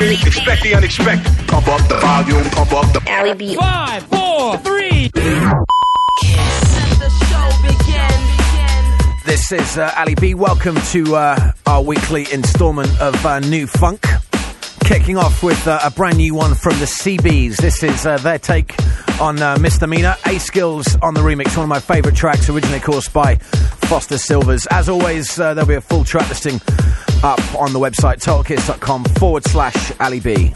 Expect the unexpected. Pump up the volume, pump up the. Ali B. Five, four, three. This is uh, Ali B. Welcome to uh, our weekly instalment of uh, New Funk. Kicking off with uh, a brand new one from the CBs. This is uh, their take on uh, Misdemeanor. A-Skillz on the remix, one of my favourite tracks, originally, of course, by Foster Sylvers. As always, uh, there'll be a full track listing up on the website, totalkiss.com forward slash Ali B.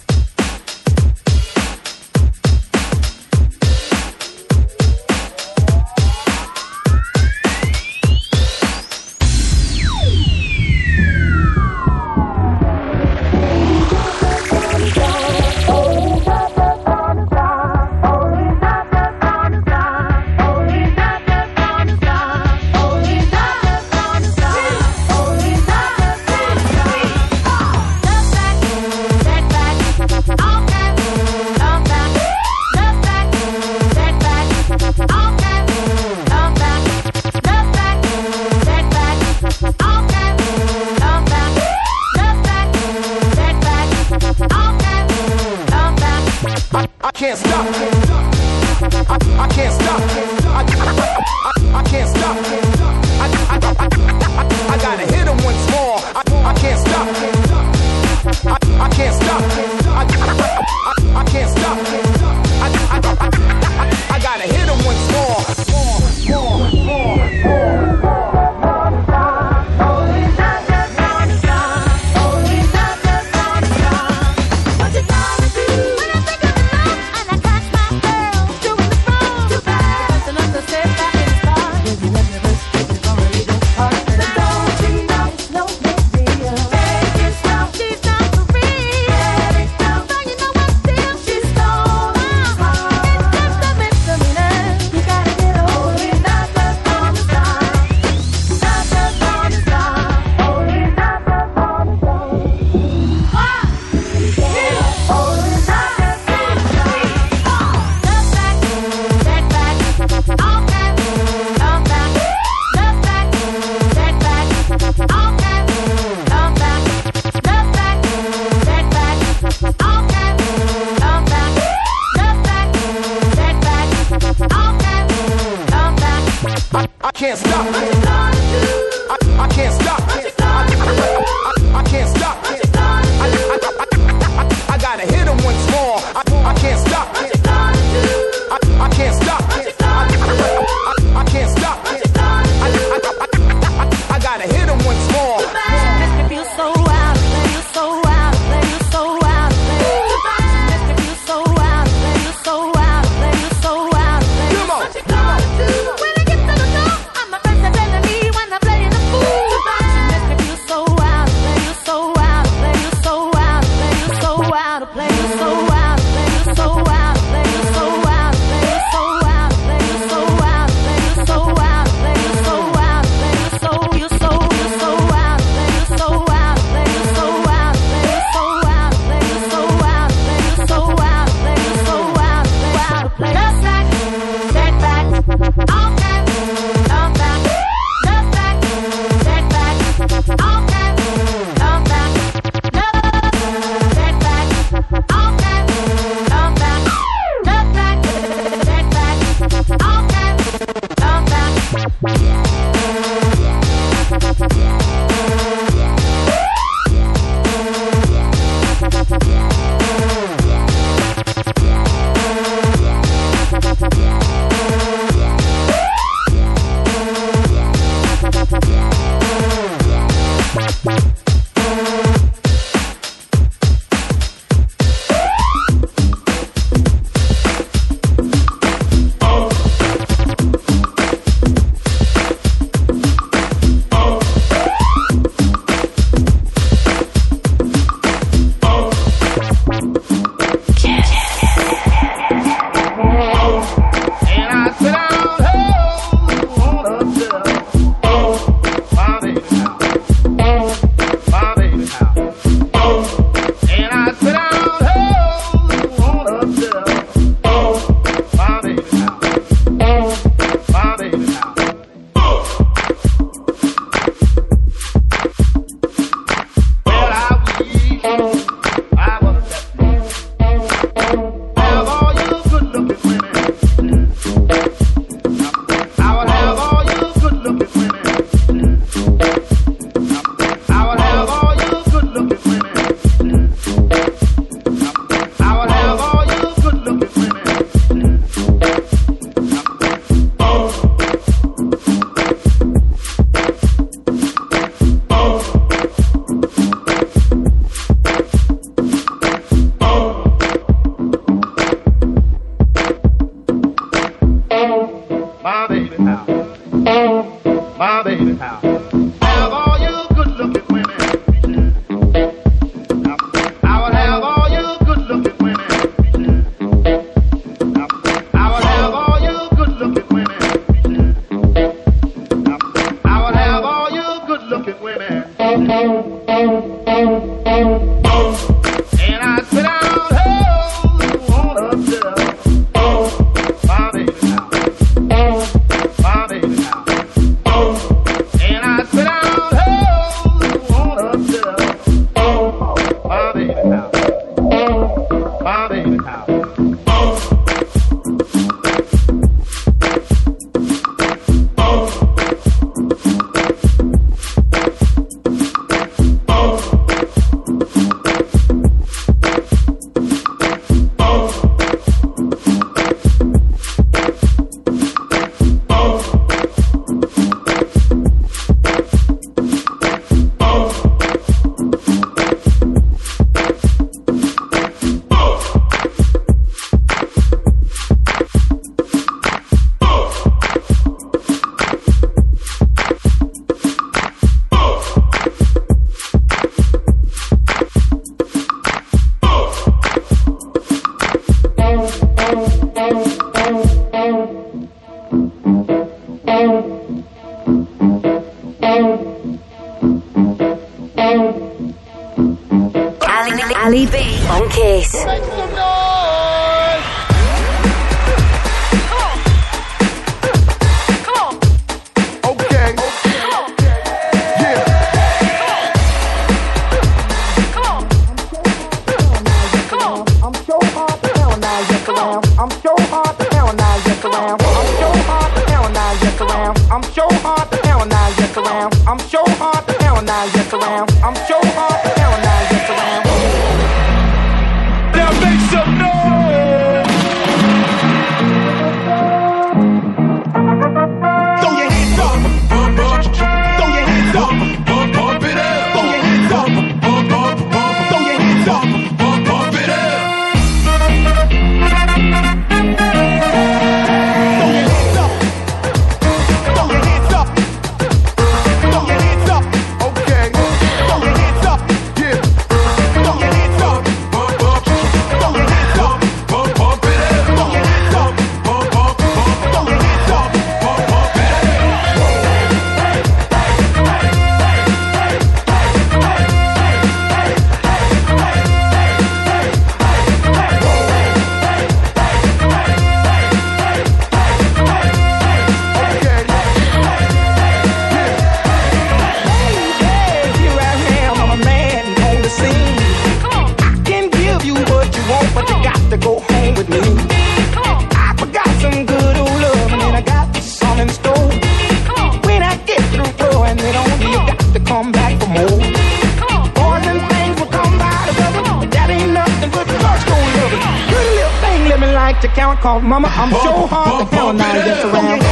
hard, call mama, I'm so hard to count nine just around.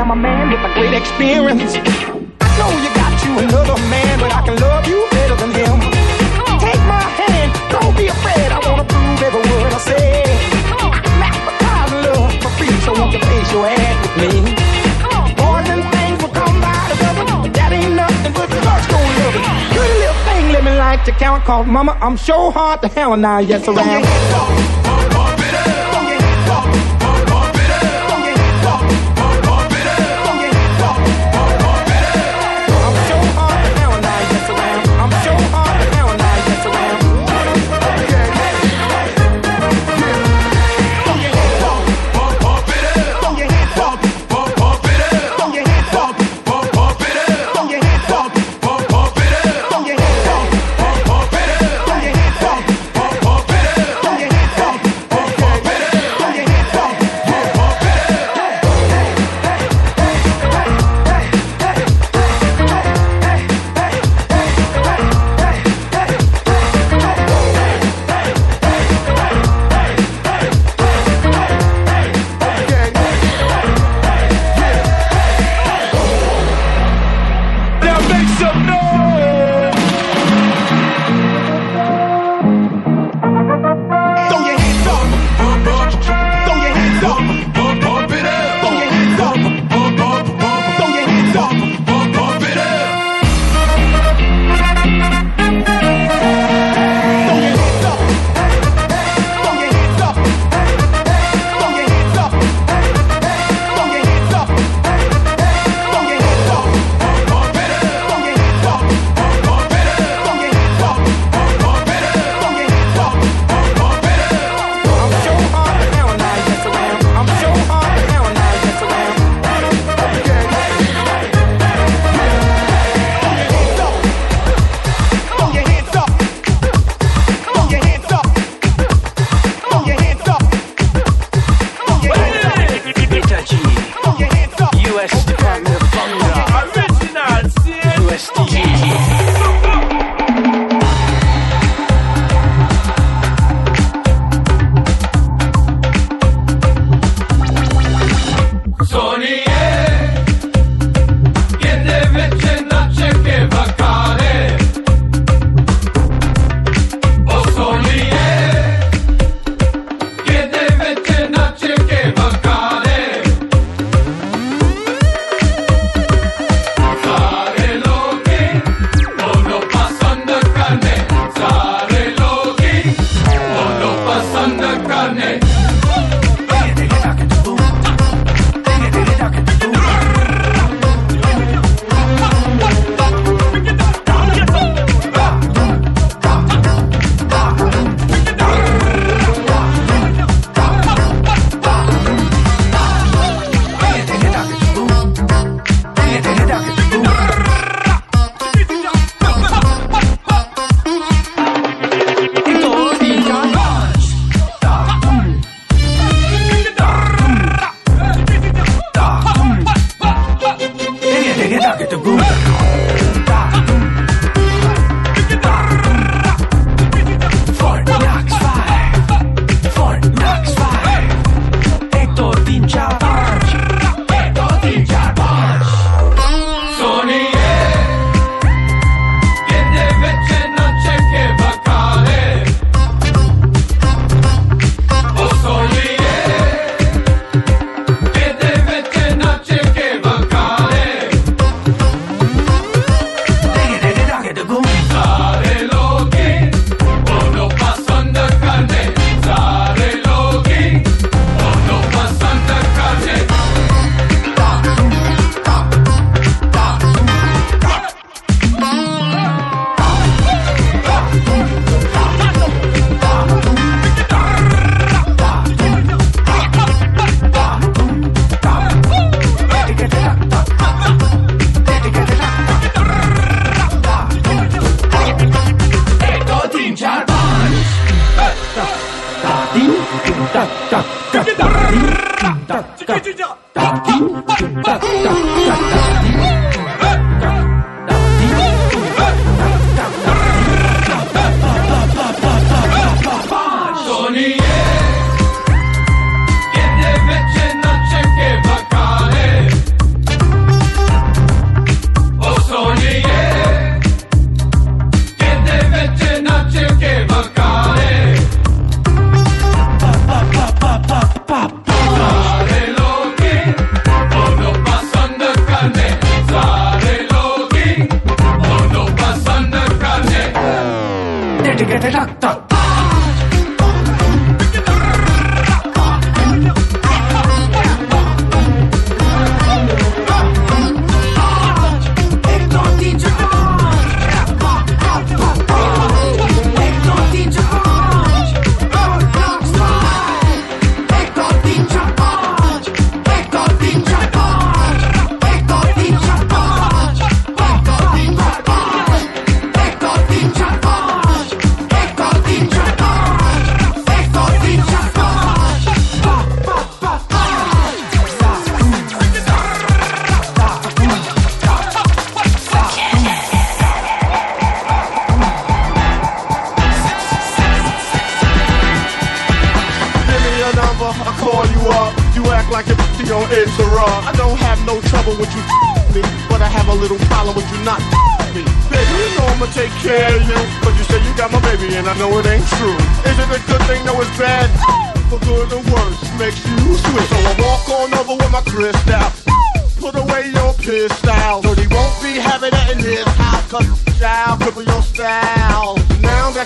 I'm a man with a great experience. say, cause love for free, so won't you your hand with me? Things will come by that ain't nothing but little thing, let me like to count, mama, I'm so sure hard to hell now, yes, around.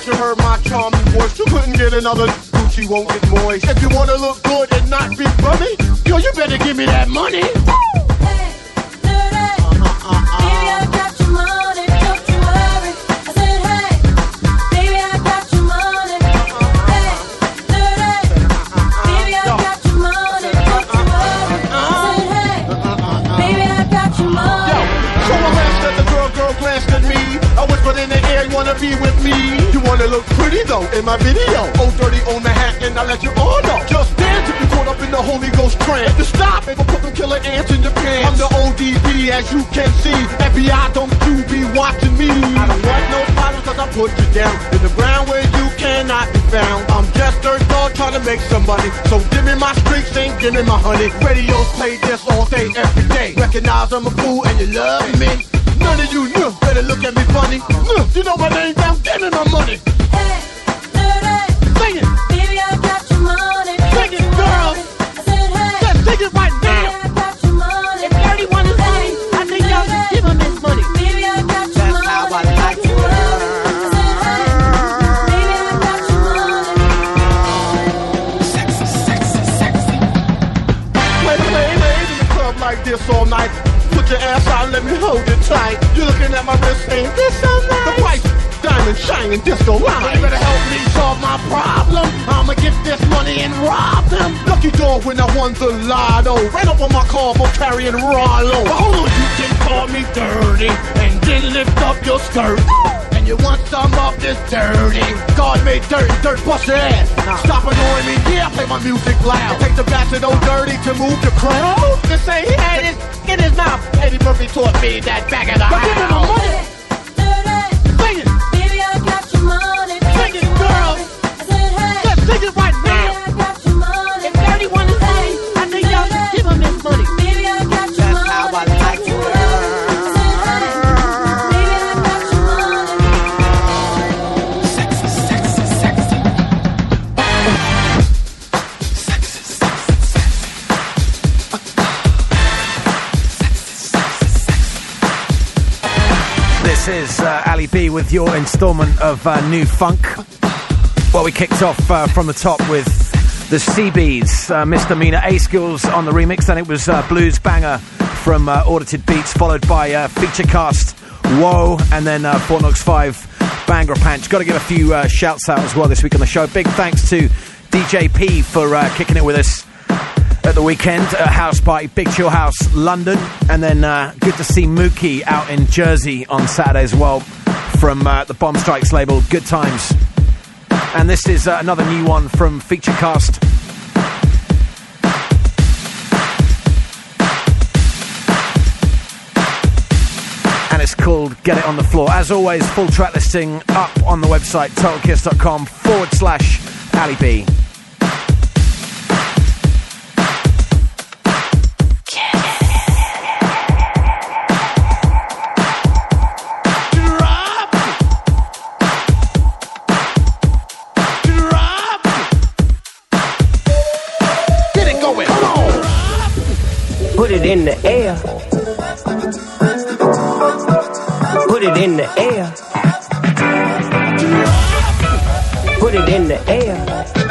You heard my charming voice, you couldn't get another Gucci won't get moist. If you wanna look good and not be bummy, yo, you better give me that money. Wanna be with me? Wanna look pretty though in my video. Oh, dirty on the hat, and I let you all know. Just dance if you caught up in the Holy Ghost trance. You stop, it put them killer ants in your pants. I'm the ODB, as you can see. FBI, don't you be watching me. I don't want no problems, cause I put you down in the ground where you cannot be found. I'm just third dog trying to make some money. So give me my streaks and give me my honey. Radios play this all day, every day. Recognize I'm a fool and you love me. None of you better look at me funny. You know my name down, give me my money. Sing it, sing it, girls. Just sing it right tight. You looking at my wrist, ain't this so nice? The price, diamond shining disco line. You better help me solve my problem. I'ma get this money and rob them. Lucky dog when I won the lotto. Ran up on my car for carrying Rollo. But hold on, you can call me dirty and then lift up your skirt. And you want some of this dirty? God made dirt dirt bust your ass. Stop annoying me, yeah, play my music loud. Take the back to those dirty to move the crowd. They say he had his in his mouth. Eddie Murphy taught me that back of the But give him the house. money. Sing it, Baby, I got your money. sing it, girls. Just sing it right uh, Ali B with your instalment of uh, New Funk. Well, we kicked off uh, from the top with the CBs, uh, Misdemeanor A-Skillz on the remix. Then it was uh, Blues Banger from uh, Audited Beats, followed by uh, Featurecast Whoa, and then uh, Fort Knox 5 Banger Pants. Got to give a few uh, shouts out as well this week on the show. Big thanks to DJ P for kicking it with us at the weekend at House Party, Big Chill House, London. And then uh, good to see Mookie out in Jersey on Saturday as well from uh, the Bombstrikes label, Good Times. And this is uh, another new one from Featurecast. And it's called Get It on the Floor. As always, full track listing up on the website, totalkiss.com forward slash Ali B. Put it in the air. Put it in the air. Put it in the air.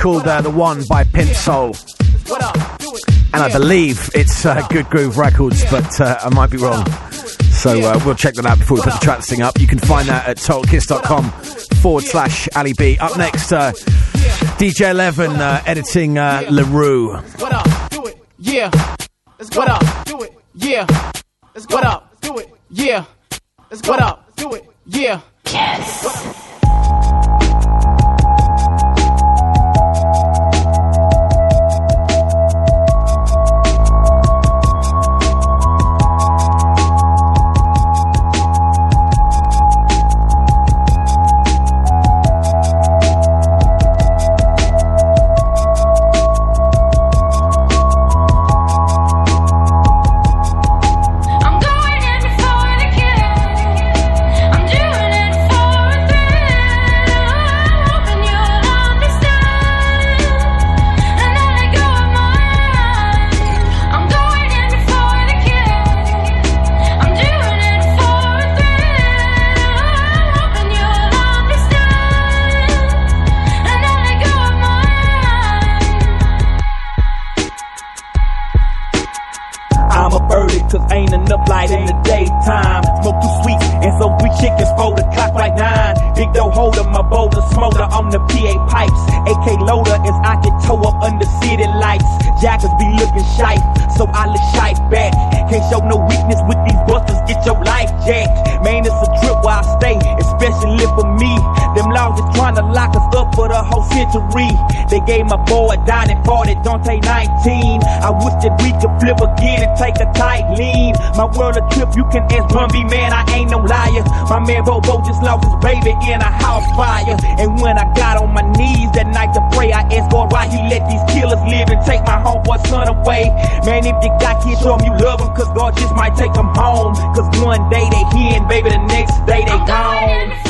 Called uh, The One by Pimp Soul. What up? Do it. And I believe it's uh, Good Groove Records, but uh, I might be wrong. So uh, we'll check that out before we put the track listing up. You can find that at totalkiss.com forward slash Ali B. Up next, uh, DJ Eleven uh, editing uh, LaRue. What up? Do it. Yeah. Let's go. What up? Do it. Yeah. Let's go. What up? Do it. Yeah. Let's go. What up? Do it. Yeah. I'm My boy Donnie 40, Dante 19. I wish that we could flip again and take a tight lean. My world a trip, you can ask Bun B, man, I ain't no liar. My man Bobo just lost his baby in a house fire. And when I got on my knees that night to pray, I asked God why he let these killers live and take my homeboy son away. Man, if you got kids, show 'em you love 'em, cause God just might take 'em home. Cause one day they here and baby, the next day they gone.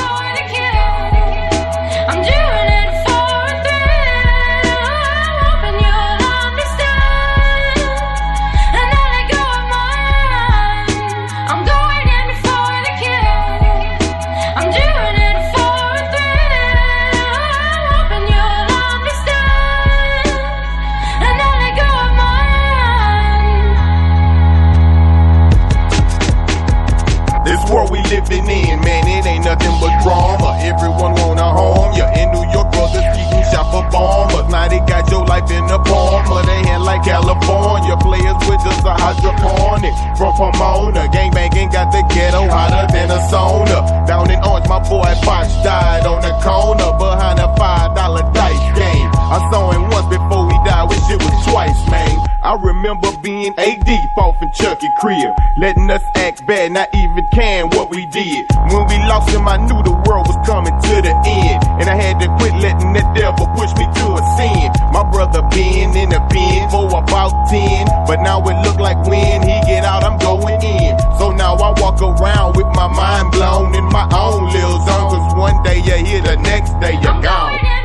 World we living in, man, it ain't nothing but drama. Everyone wanna harm ya. In New York, brothers eating shot for bombers. Now they got your life in the palm of their hand like California. Players with us a hydroponic from Pomona. Gangbanging got the ghetto hotter than a sauna. Down in Orange, my boy Box died on the corner behind a five dollar dice game. I saw him once before died, wish it was twice, man. I remember being AD, off in Chucky crib, letting us act bad, not even can what we did. When we lost him, I knew the world was coming to the end, and I had to quit letting the devil push me to a sin. My brother been in the pen for about ten, but now it look like when he get out, I'm going in. So now I walk around with my mind blown in my own little zone, cause one day you're here, the next day you're gone.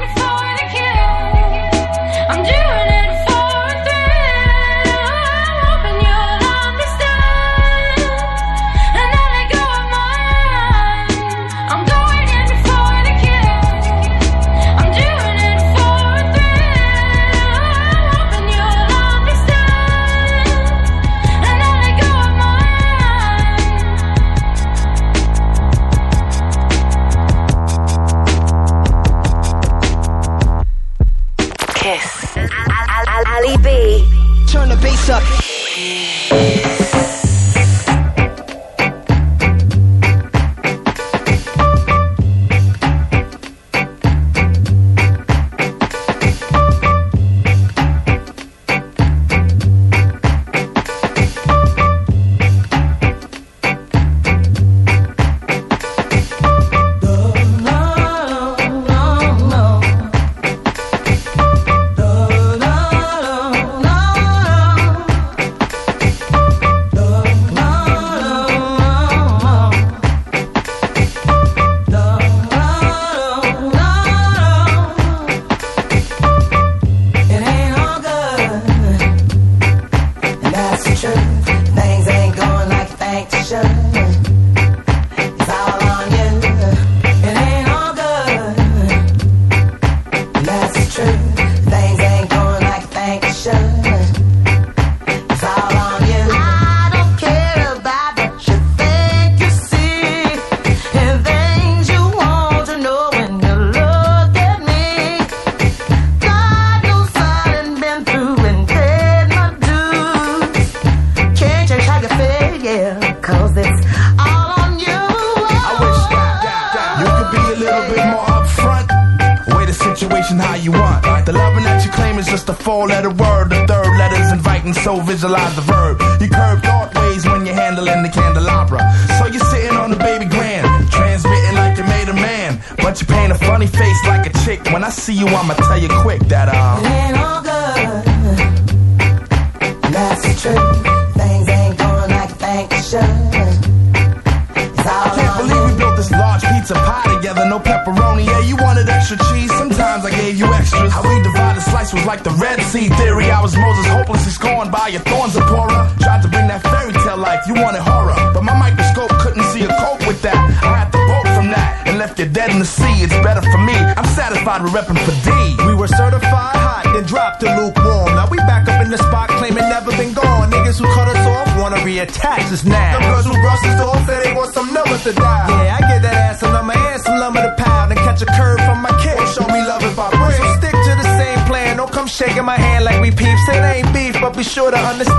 better for me. I'm satisfied with repping for D. We were certified hot, then dropped the lukewarm. Now we back up in the spot, claiming never been gone. Niggas who cut us off wanna reattach us now. The girls who brush us off say they want some numbers to die. Yeah, I get that ass and I'ma add some lumber to pound and catch a curve from my kid. Show me love if I bring. So stick to the same plan. Don't come shaking my hand like we peeps. It ain't beef, but be sure to understand.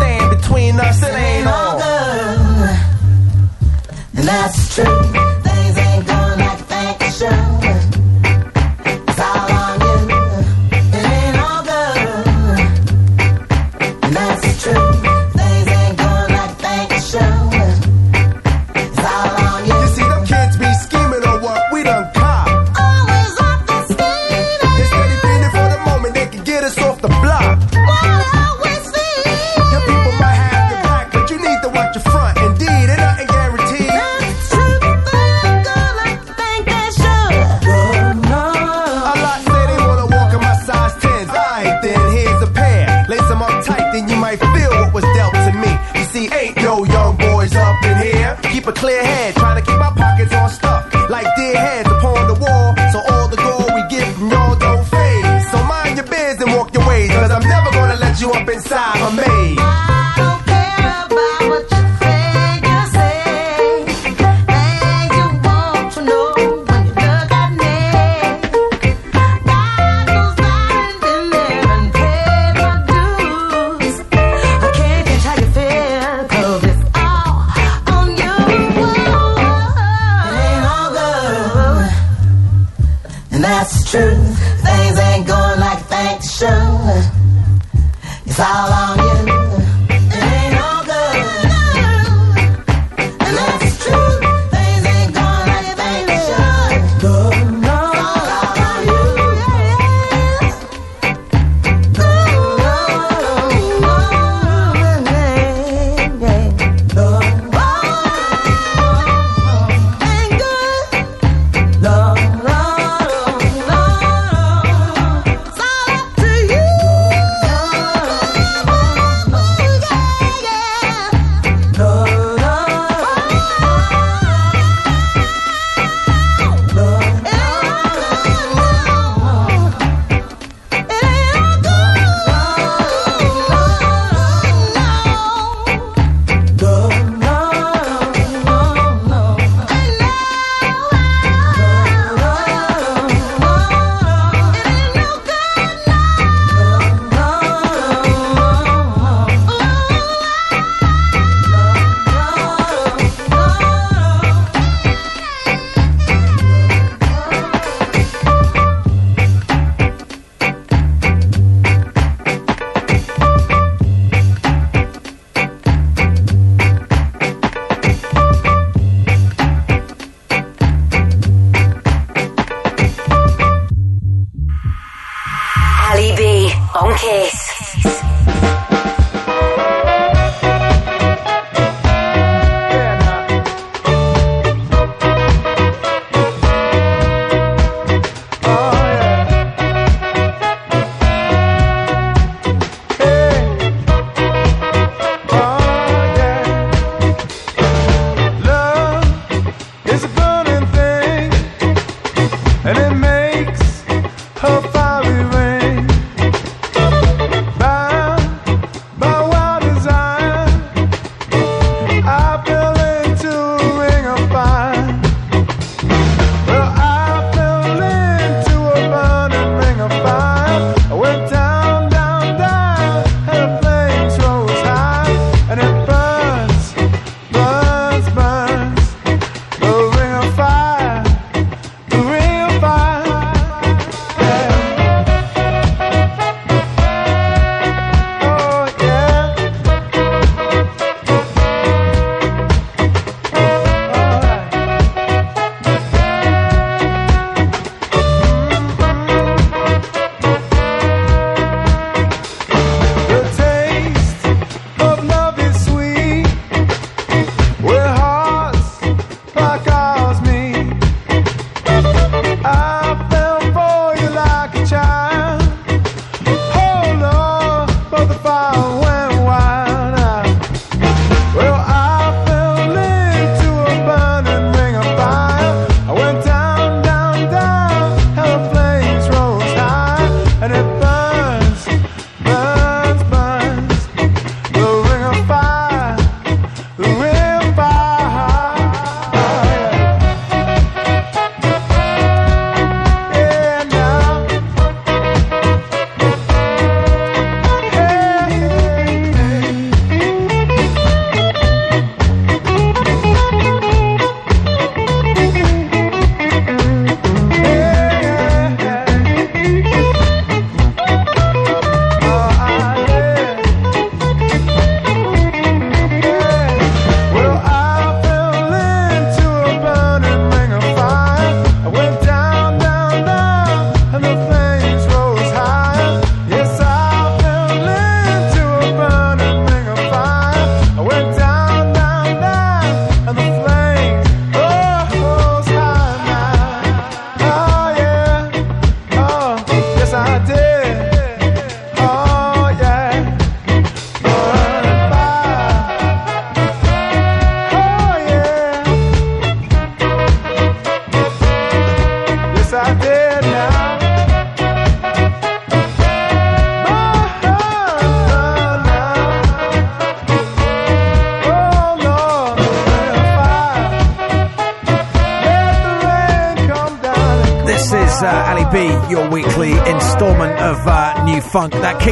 clear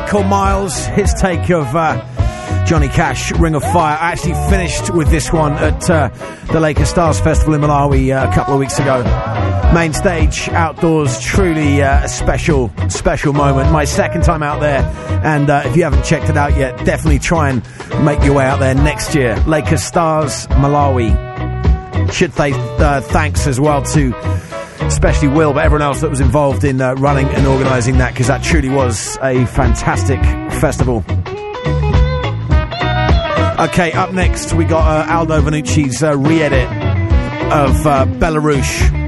Called Miles, his take of uh, Johnny Cash, Ring of Fire. I actually finished with this one at uh, the Lake of Stars Festival in Malawi uh, a couple of weeks ago. Main stage, outdoors, truly uh, a special, special moment. My second time out there, and uh, if you haven't checked it out yet, definitely try and make your way out there next year. Lake of Stars, Malawi. Should say uh, thanks as well to especially Will, but everyone else that was involved in uh, running and organising that because that truly was a fantastic festival. Okay, up next we got uh, Aldo Vanucci's uh, re-edit of uh, Belarus.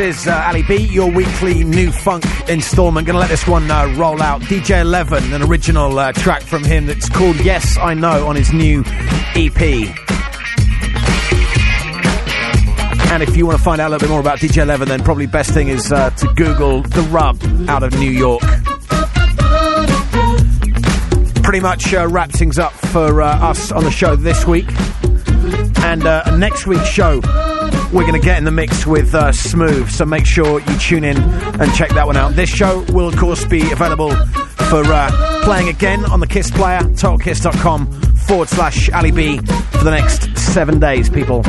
Is uh, Ali B, your weekly new funk installment. Gonna let this one uh, roll out. DJ Eleven, an original uh, track from him that's called Yes I Know on his new EP. And if you want to find out a little bit more about DJ Eleven, then probably best thing is uh, to Google The Rub out of New York. Pretty much uh, wrap things up for uh, us on the show this week. And next week's show, we're going to get in the mix with uh, Smooth, so make sure you tune in and check that one out. This show will, of course, be available for uh, playing again on the Kiss player, totalkiss.com forward slash Ali B for the next seven days, people.